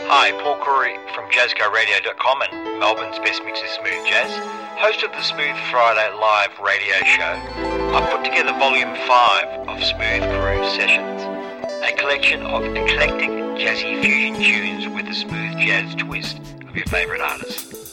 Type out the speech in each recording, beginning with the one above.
Hi, Paul Curry from JazzGoRadio.com and Melbourne's best mix of smooth jazz, host of the Smooth Friday Live radio show. I've put together volume 5 of Smooth Groove Sessions, a collection of eclectic jazzy fusion tunes with a smooth jazz twist of your favourite artists.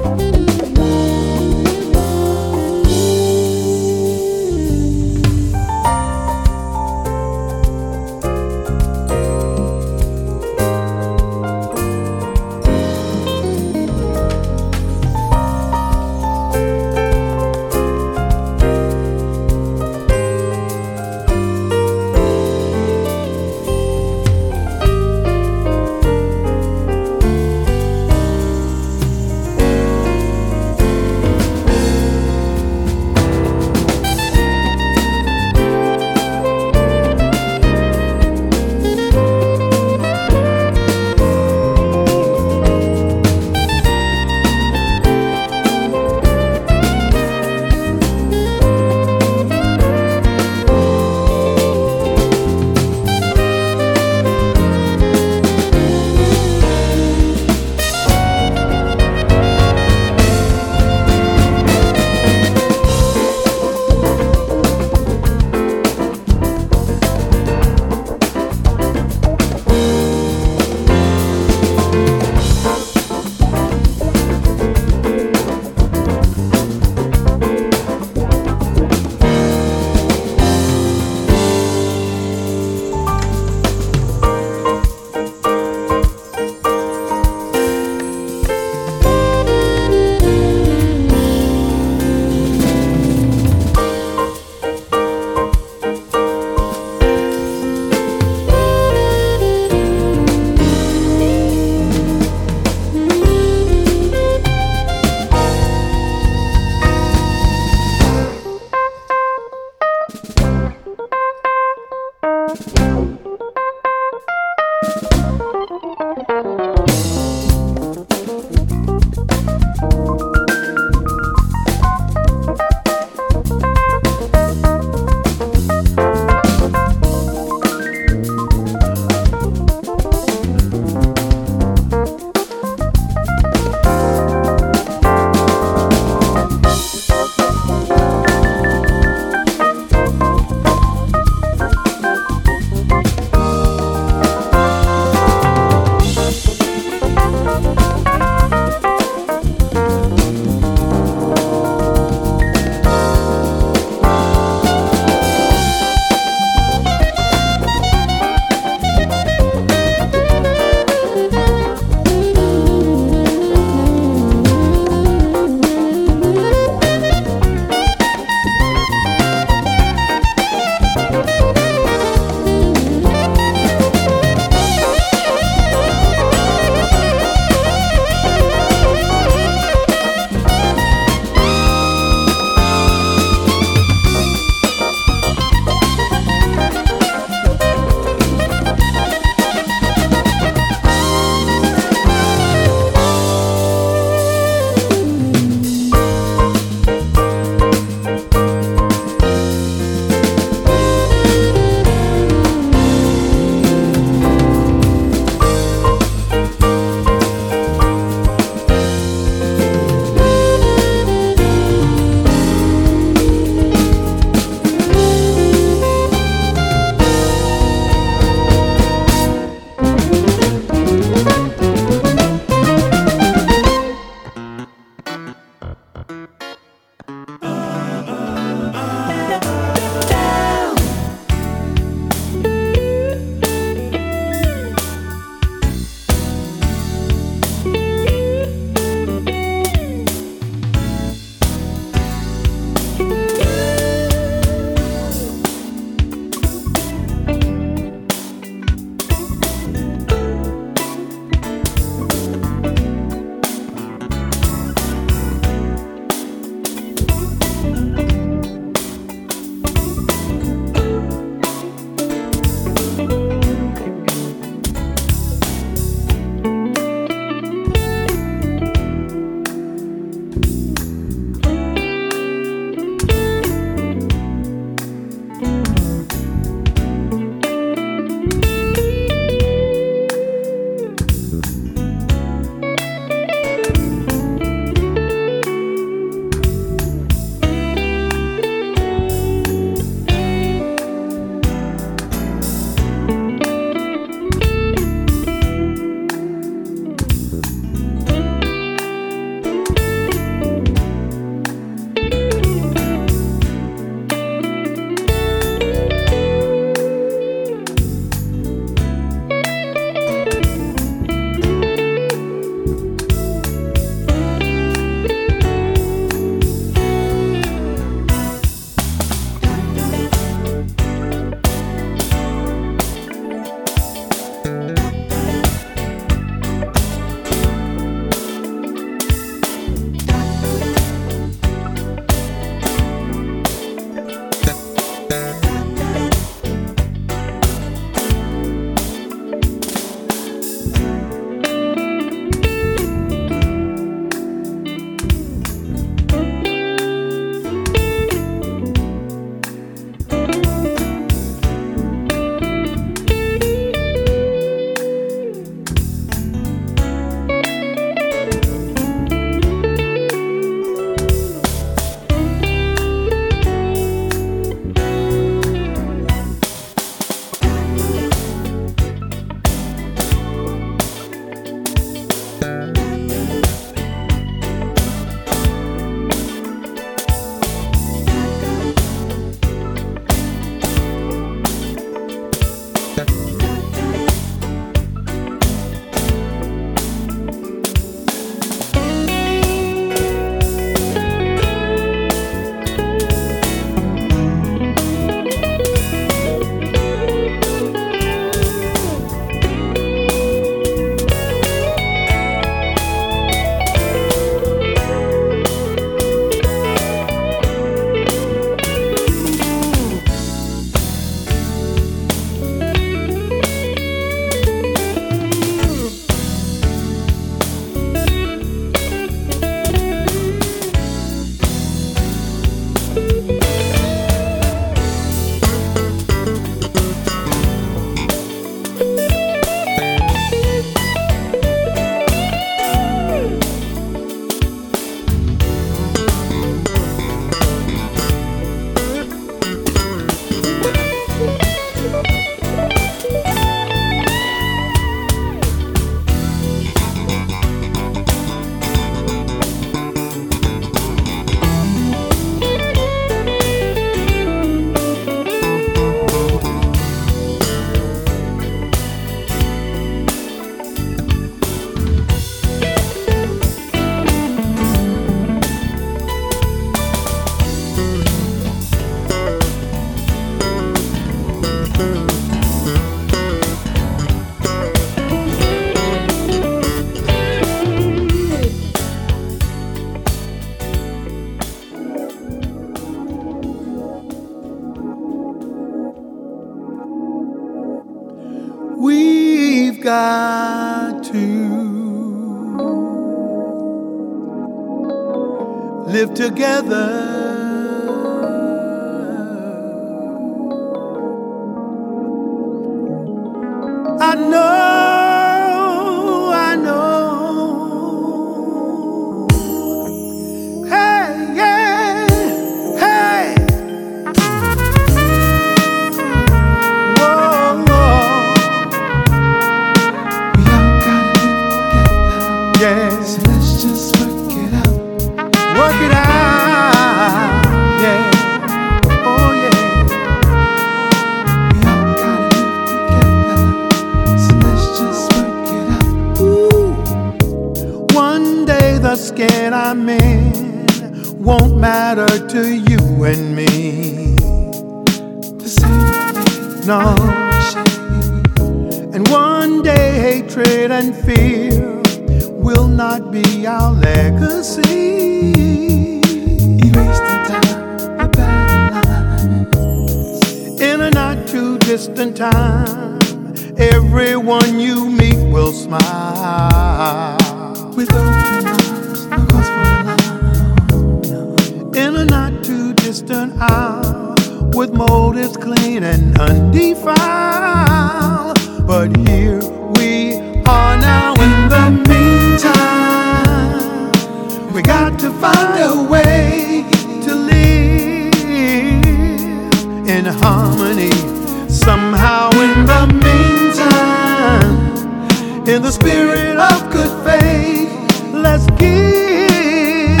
in the spirit of good faith. Let's give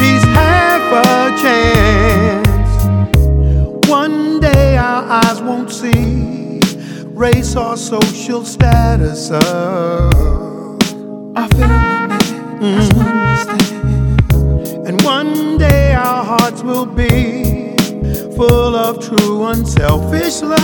peace half a chance. One day our eyes won't see race or social status. Of. I feel mm-hmm. And one day our hearts will be full of true unselfish love.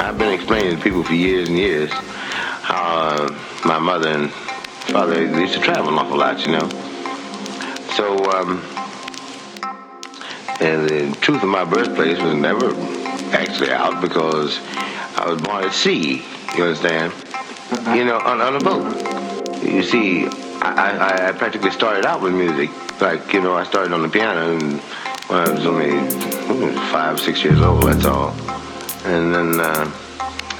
I've been explaining to people for years and years how uh, my mother and father used to travel an awful lot, you know. So, um, and the truth of my birthplace was never actually out because I was born at sea, you understand? You know, on, on a boat. You see, I, I, I practically started out with music. Like, you know, I started on the piano and when I was only five, six years old, that's all. And then uh,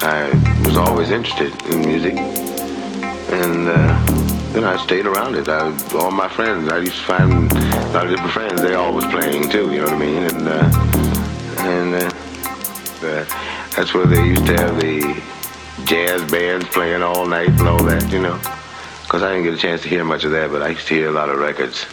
I was always interested in music. And uh, then I stayed around it. I, all my friends, I used to find a lot of different friends. They all was playing too, you know what I mean? And uh, and uh, uh, that's where they used to have the jazz bands playing all night and all that, you know. Because I didn't get a chance to hear much of that, but I used to hear a lot of records.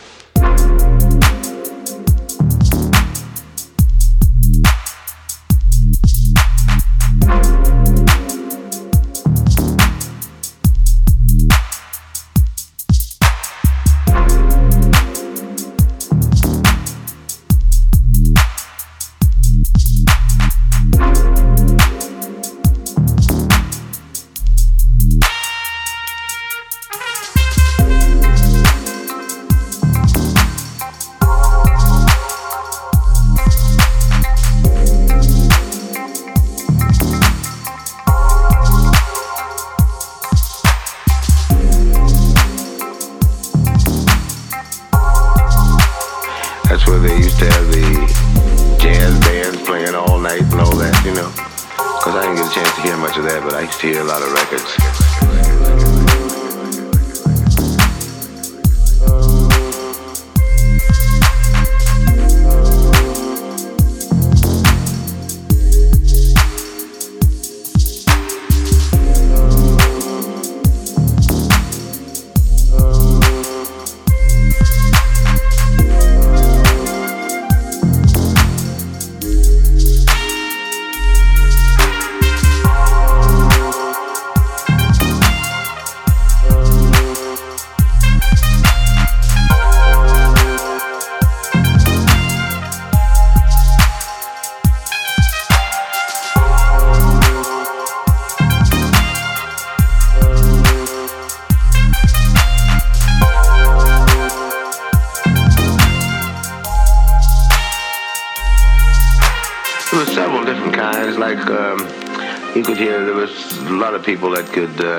People that could uh,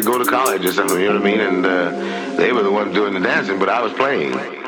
to go to college or something, you know what I mean? And uh, they were the ones doing the dancing, but I was playing.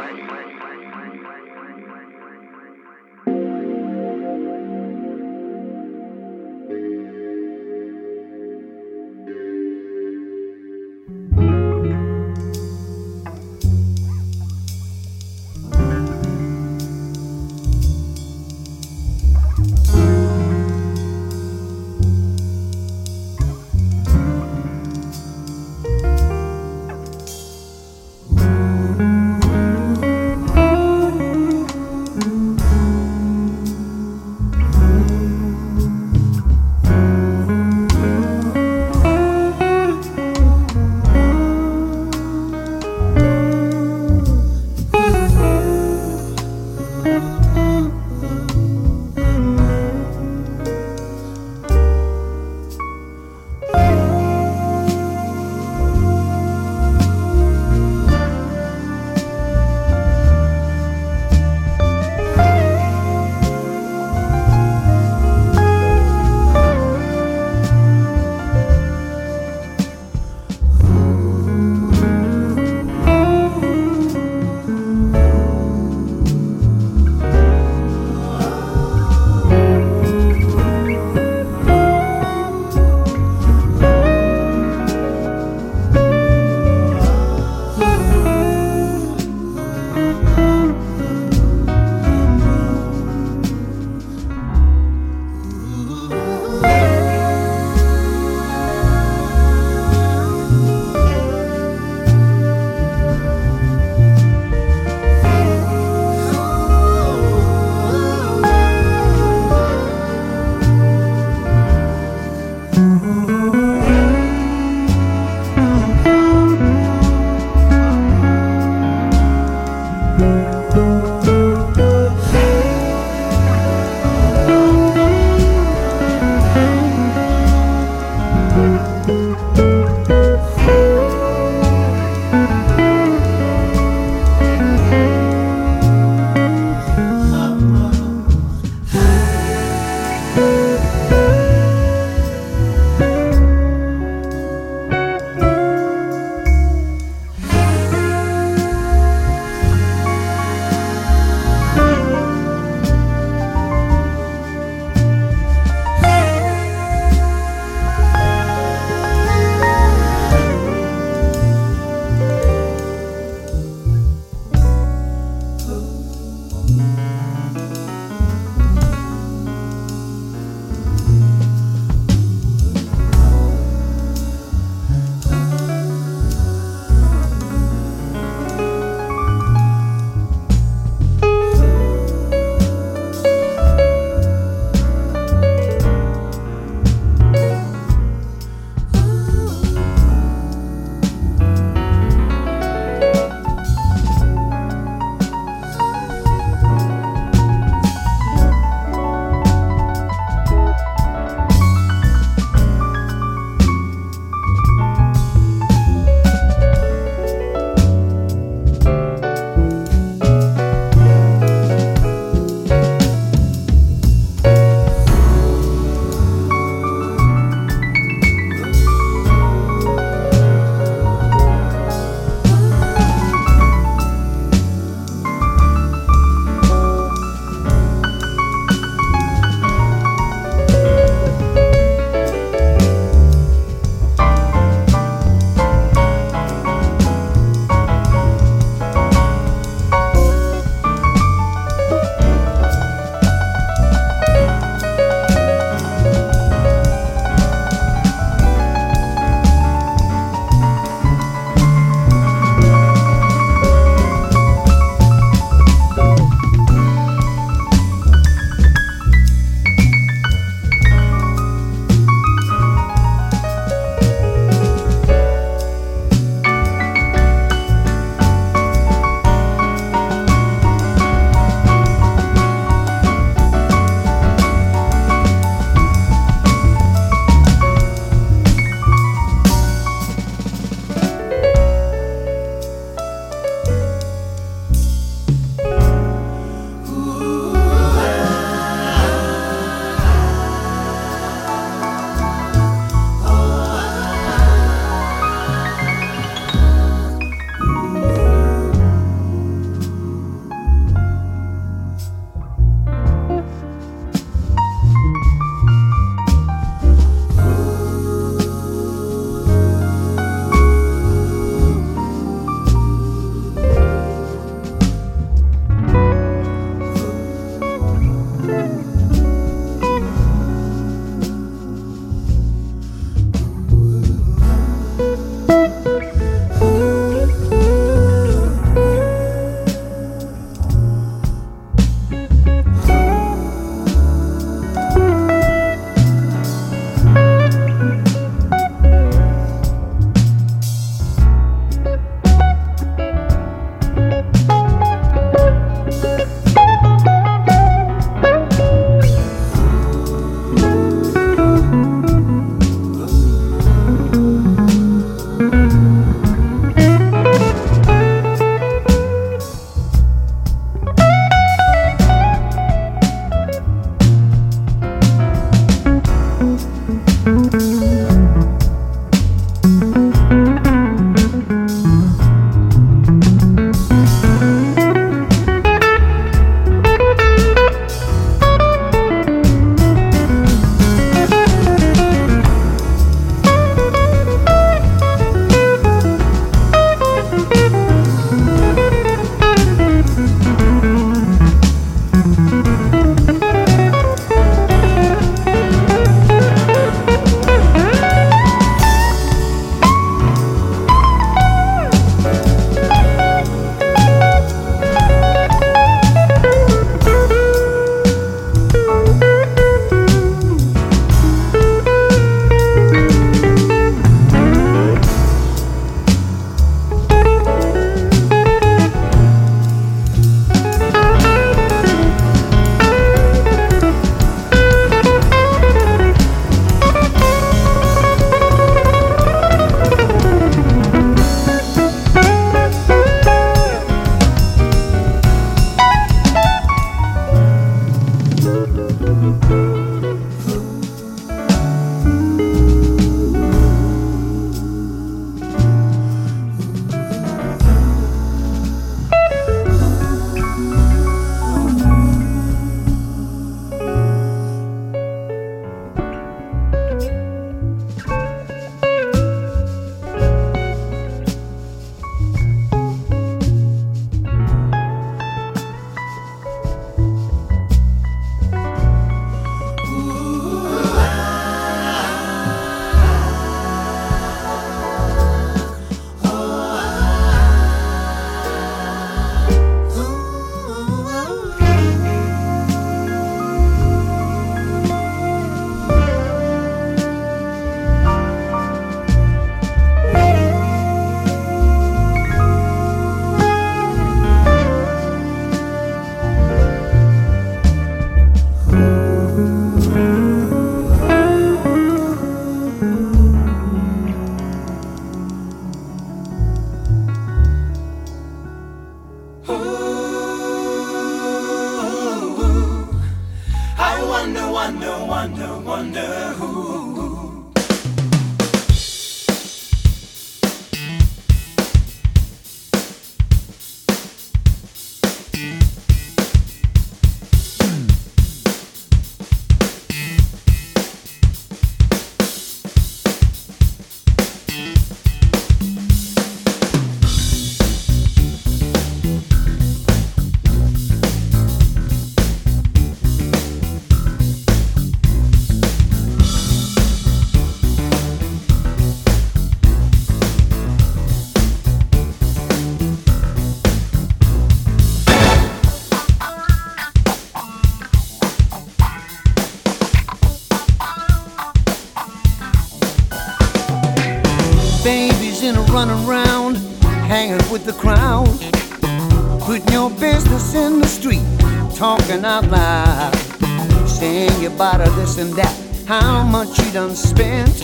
That how much you done spent.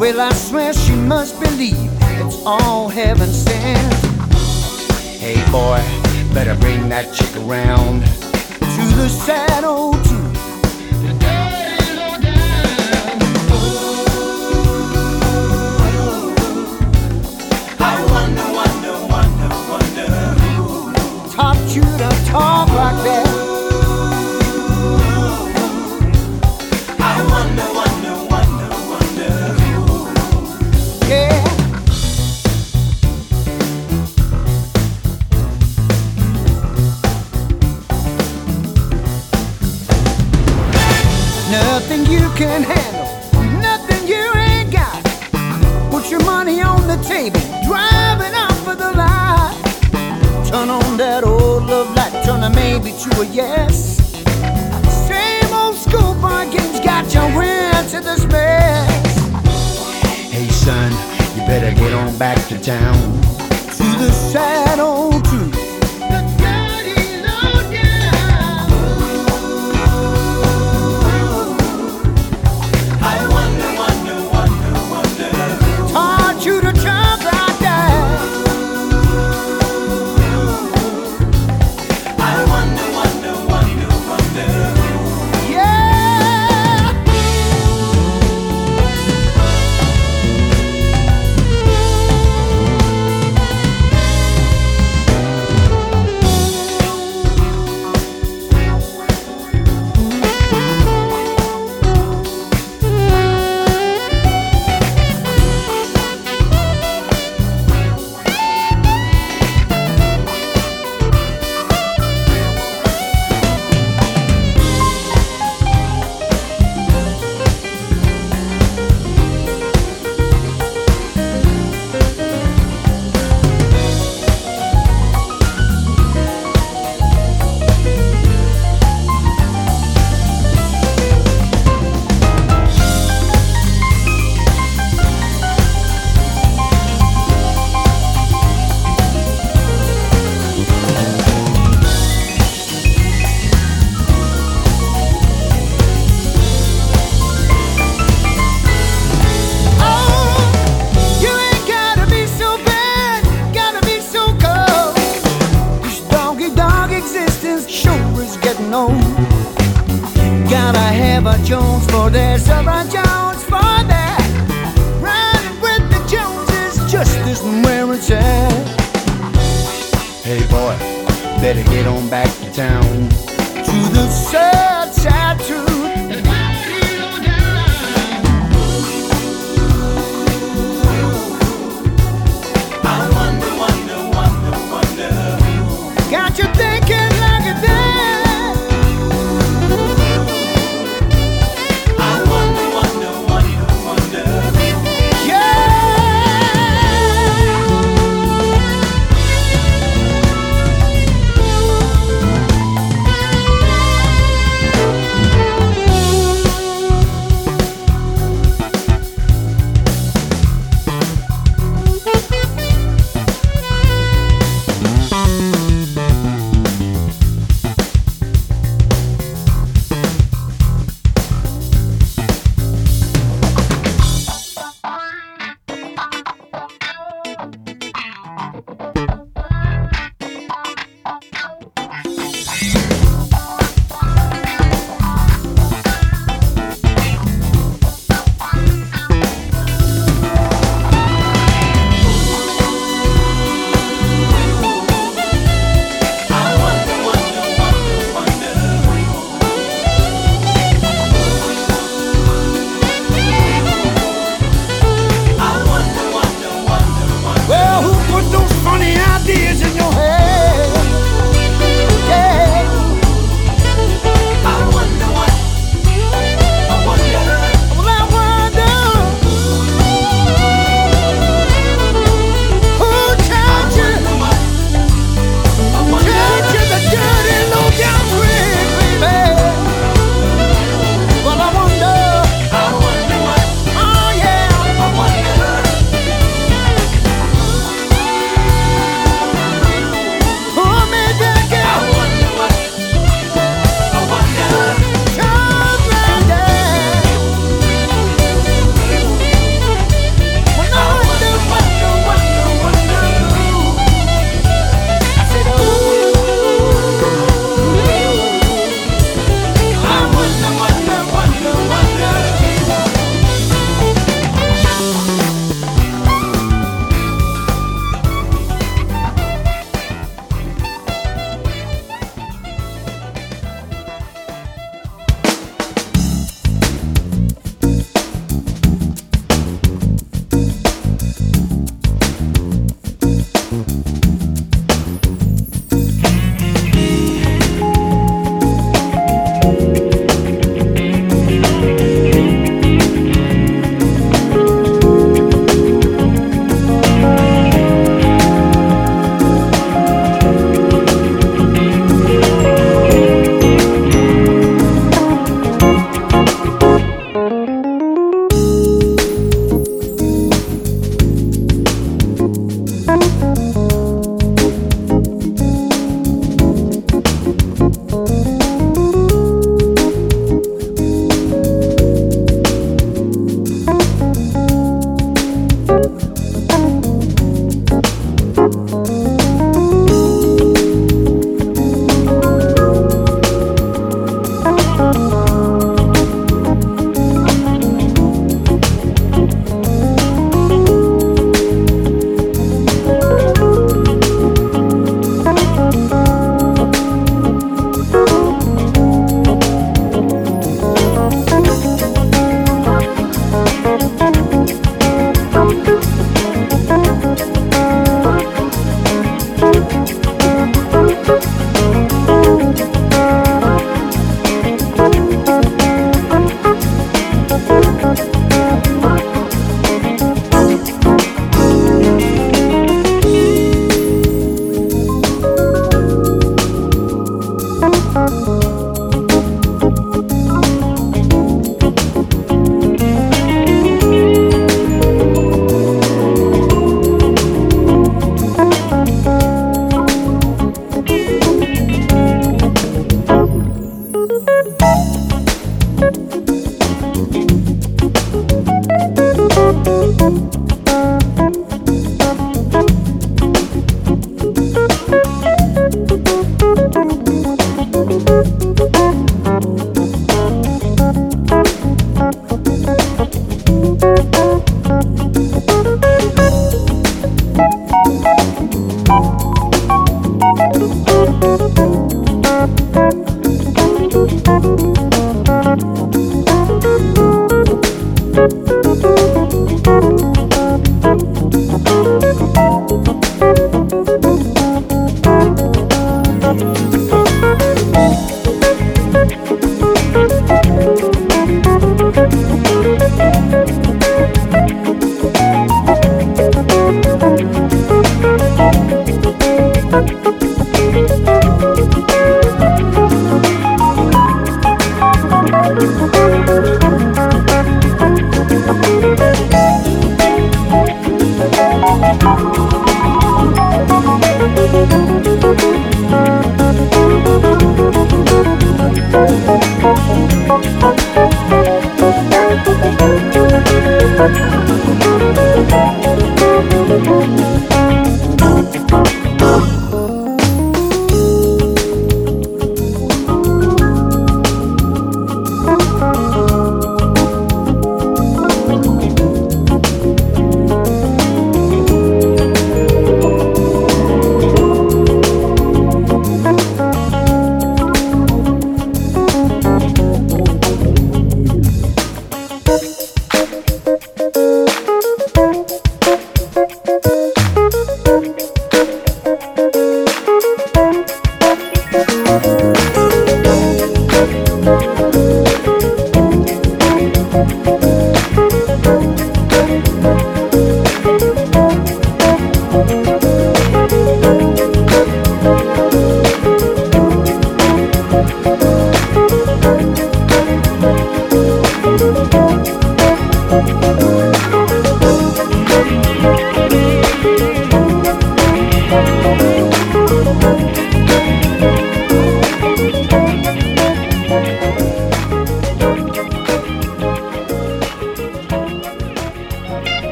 Well, I swear she must believe it's all heaven sent. Hey, boy, better bring that chick around to the saddle, too. you to talk like down.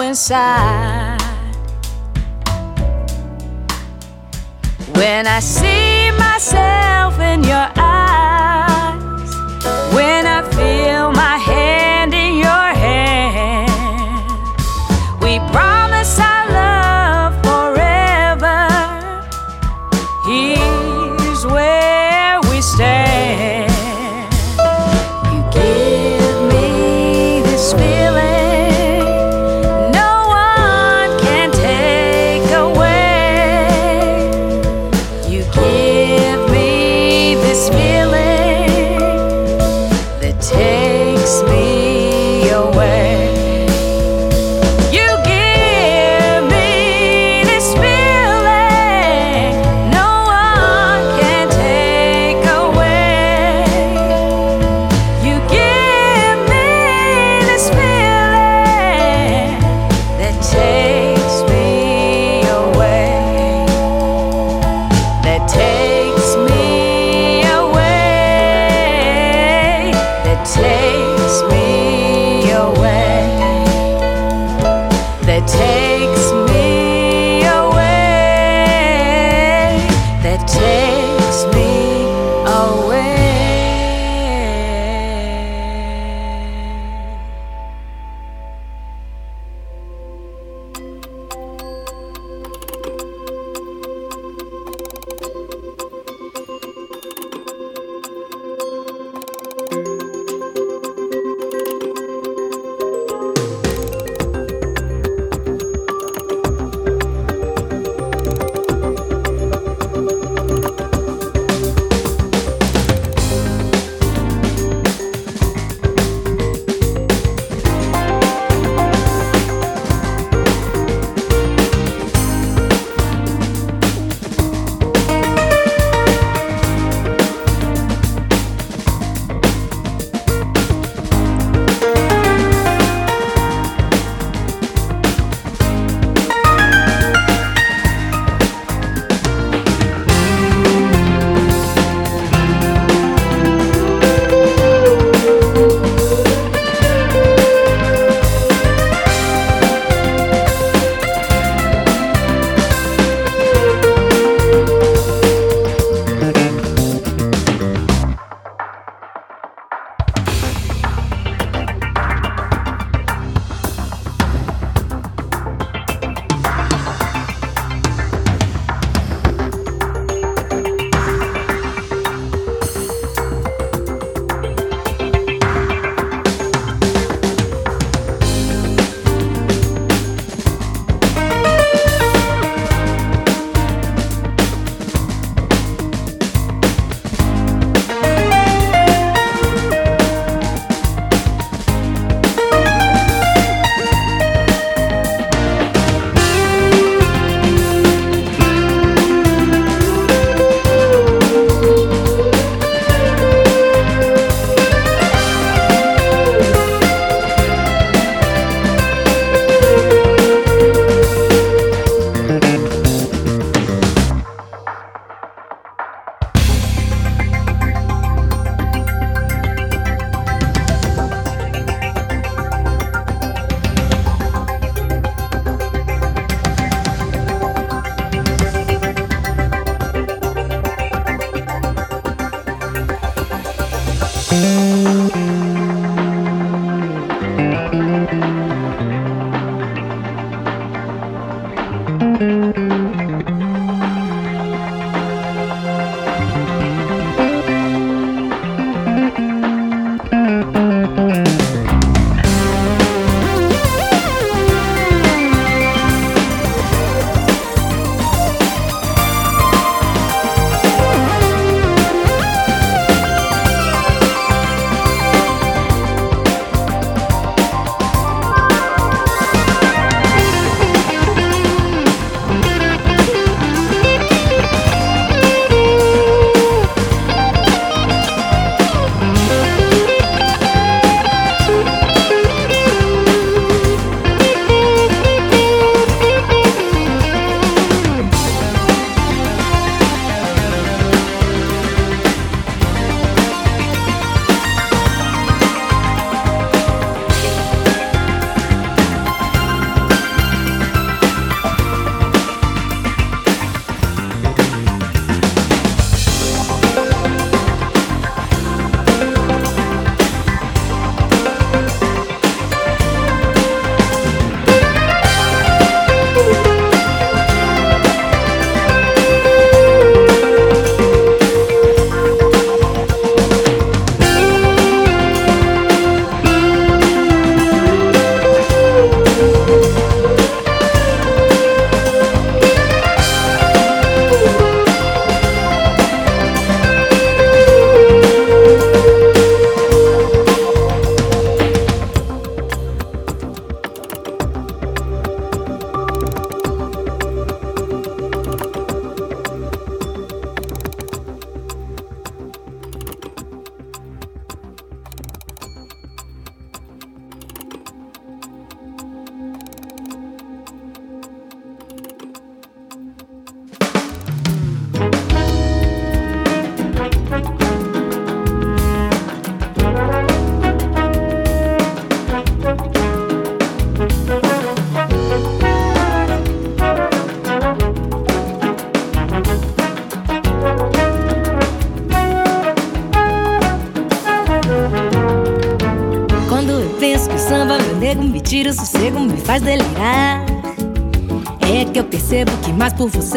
inside. When I see myself in your eyes, when I feel my head.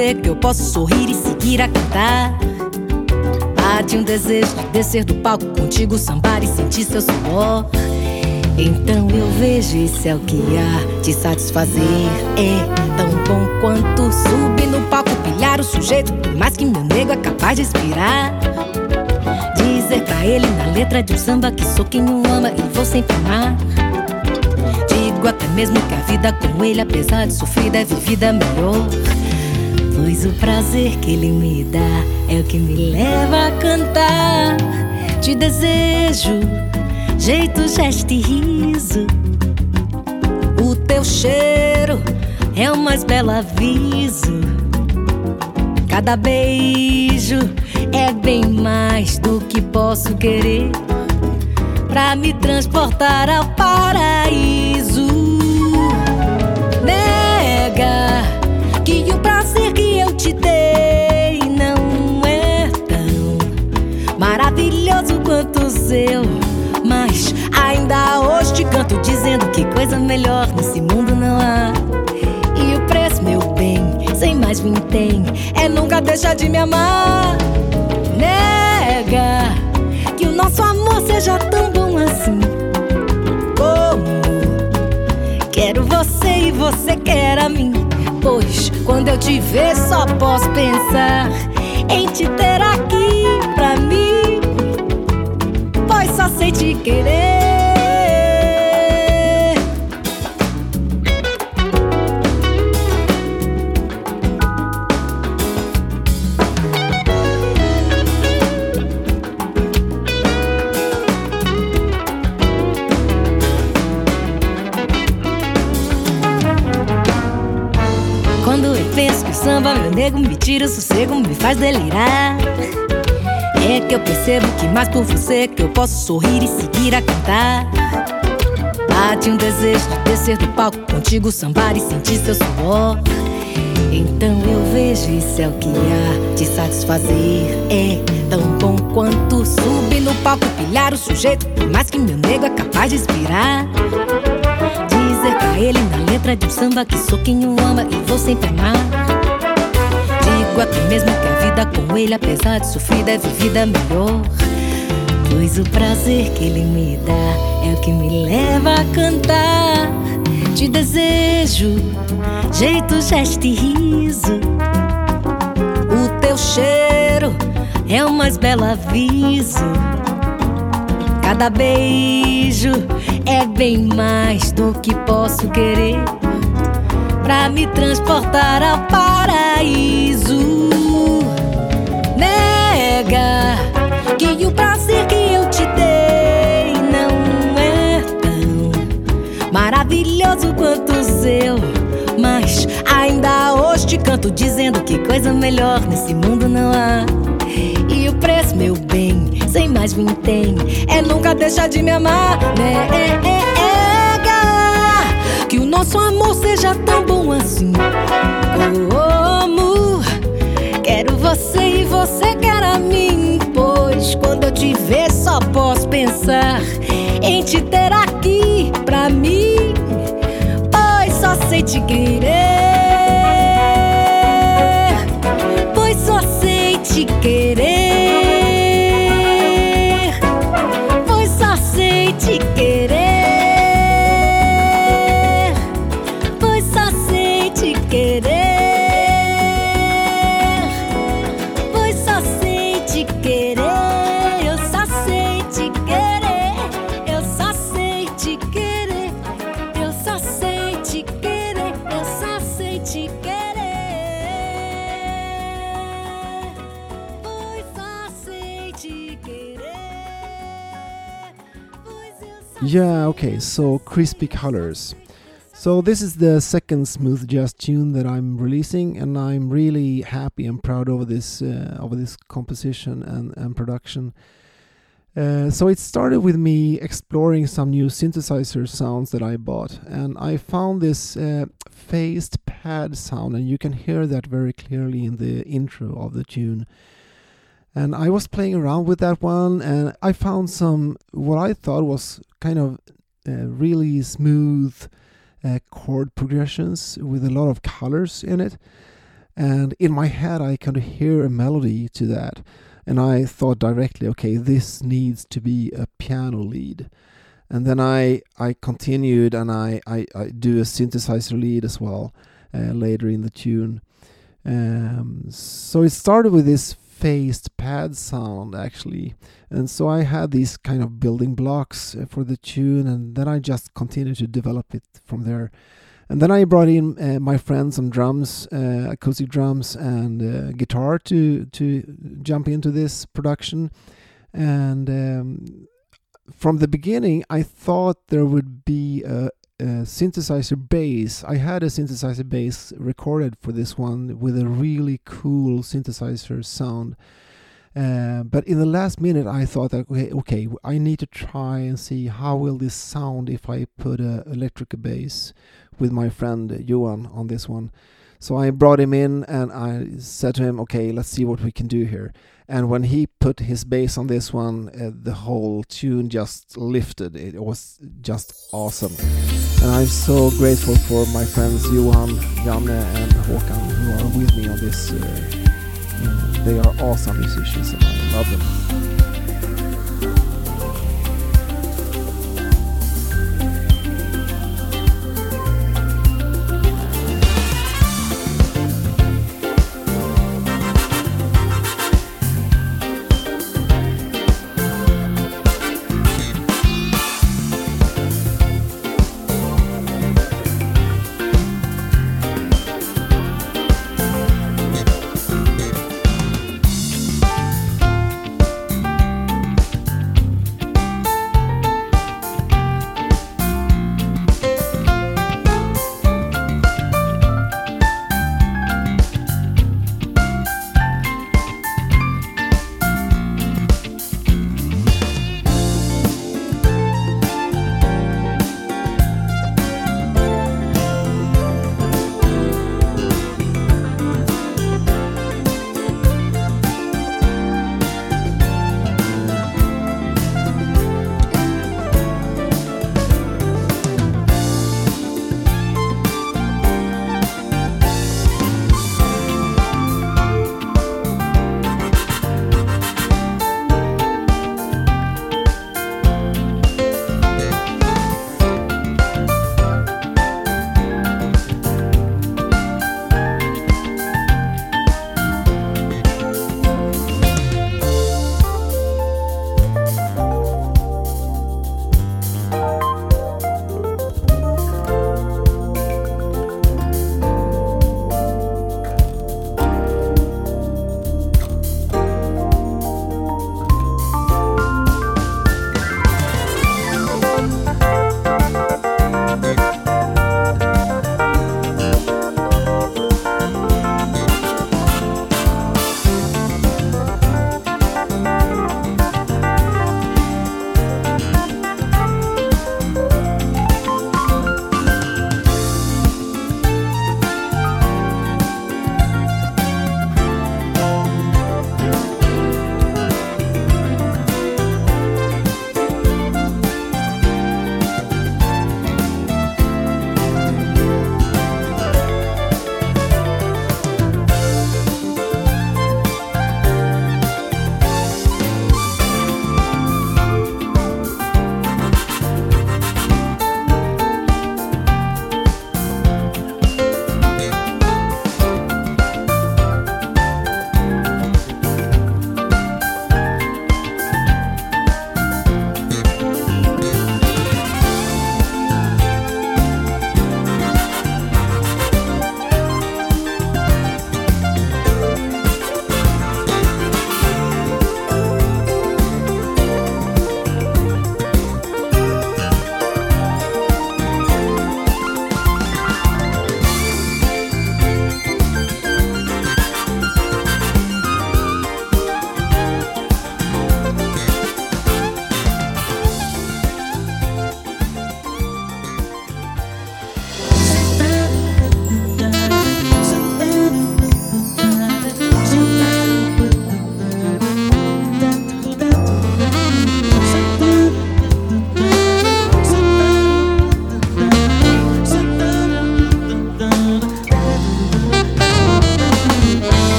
Você que eu posso sorrir e seguir a cantar. Bate um desejo de descer do palco contigo, sambar e sentir seu suor. Então eu vejo isso é o que há te satisfazer. É tão bom quanto subir no palco, pilhar o sujeito, por mais que meu nego é capaz de inspirar. Dizer pra ele na letra de um samba que sou quem o ama e vou sempre amar. Digo até mesmo que a vida com ele, apesar de sofrida, é vivida melhor. Pois o prazer que ele me dá é o que me leva a cantar. Te desejo, jeito, gesto e riso. O teu cheiro é o mais belo aviso. Cada beijo é bem mais do que posso querer pra me transportar ao paraíso. Nega maravilhoso quanto o seu. Mas ainda hoje te canto dizendo que coisa melhor nesse mundo não há. E o preço, meu bem, sem mais vintém, é nunca deixar de me amar. Nega que o nosso amor seja tão bom assim. Como quero você e você quer a mim. Pois quando eu te ver, só posso pensar em te ter aqui sei te querer. Quando eu penso que o samba, meu nego, me tira o sossego, me faz delirar. É que eu percebo que mais por você que eu posso sorrir e seguir a cantar. Bate um desejo de descer do palco contigo, sambar e sentir seu suor. Então eu vejo isso é o que há te satisfazer. É tão bom quanto subir no palco, pilhar o sujeito, por mais que meu nego é capaz de inspirar. Dizer pra ele na letra de um samba que sou quem o ama e vou sempre amar. Até mesmo que a vida com ele, apesar de sofrida, é vivida melhor. Pois o prazer que ele me dá é o que me leva a cantar. Te desejo, jeito, gesto e riso. O teu cheiro é o mais belo aviso. Cada beijo é bem mais do que posso querer pra me transportar ao paraíso. Nega que o prazer que eu te dei não é tão maravilhoso quanto o seu. Mas ainda hoje te canto dizendo que coisa melhor nesse mundo não há. E o preço, meu bem, sem mais vintém, é nunca deixar de me amar. Nega que o nosso amor seja tão bom assim. Como quero você e você quer a mim. Pois quando eu te ver, só posso pensar em te ter aqui pra mim. Pois só sei te querer. Pois só sei te querer. Okay, so Crispy Colors. So this is the second smooth jazz tune that I'm releasing, and I'm really happy and proud over this uh, over this composition and, and production. Uh, so it started with me exploring some new synthesizer sounds that I bought, and I found this uh, phased pad sound, and you can hear that very clearly in the intro of the tune. And I was playing around with that one, and I found some what I thought was kind of really smooth uh, chord progressions with a lot of colors in it. And in my head, I kind of hear a melody to that. And I thought directly, okay, this needs to be a piano lead. And then I, I continued and I, I, I do a synthesizer lead as well uh, later in the tune. Um, so it started with this phased pad sound actually. And so i had these kind of building blocks uh, for the tune and then i just continued to develop it from there. And then i brought in uh, my friends on drums uh, acoustic drums and uh, guitar to to jump into this production. And um, from the beginning i thought there would be a, uh, synthesizer bass. I had a synthesizer bass recorded for this one with a really cool synthesizer sound. Uh, but in the last minute, I thought that okay, okay, I need to try and see how will this sound if I put a electric bass with my friend Johan on this one. So I brought him in and I said to him, okay, let's see what we can do here. And when he put his bass on this one, uh, the whole tune just lifted. It was just awesome. And I'm so grateful for my friends Johan, Janne, and Håkan who are with me on this. Uh, they are awesome musicians and I love them.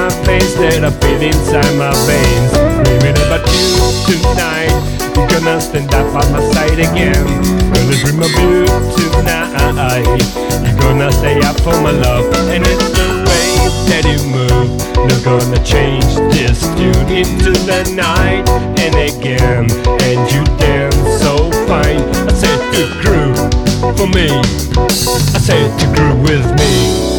my face that I feel inside my veins. Dreaming about you tonight. You're gonna stand up by my side again. Gonna dream of you tonight. You're gonna stay up for my love. And it's the way that you move. Not gonna change this tune into the night and again. And you dance so fine. I said the groove for me. I said the groove with me.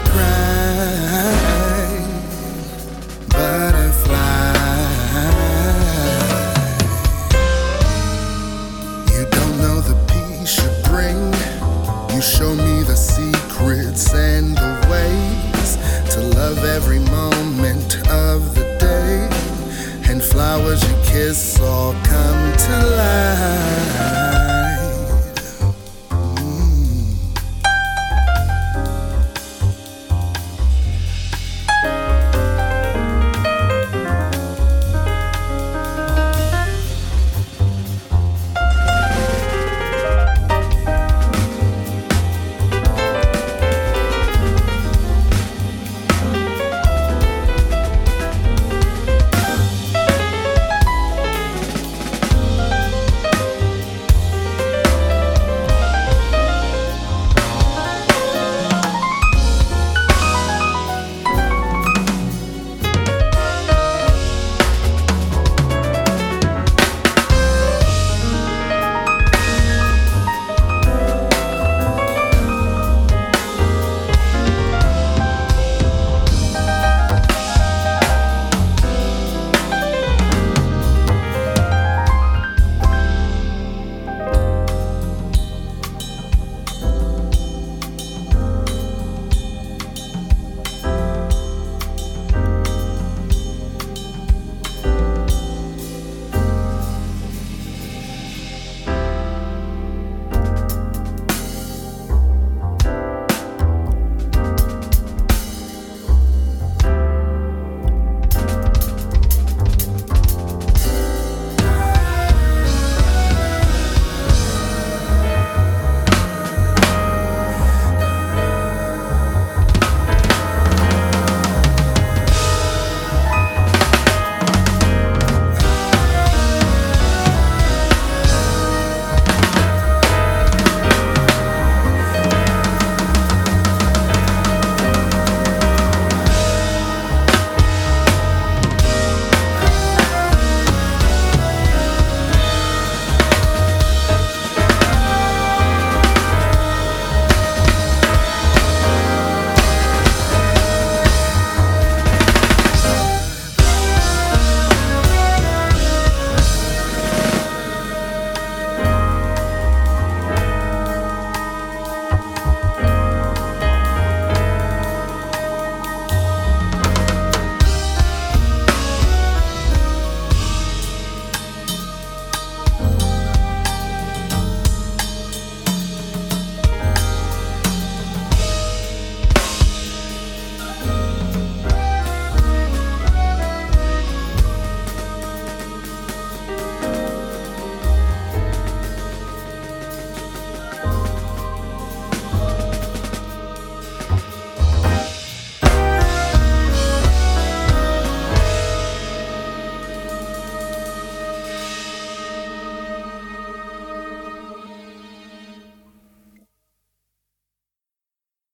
Cry.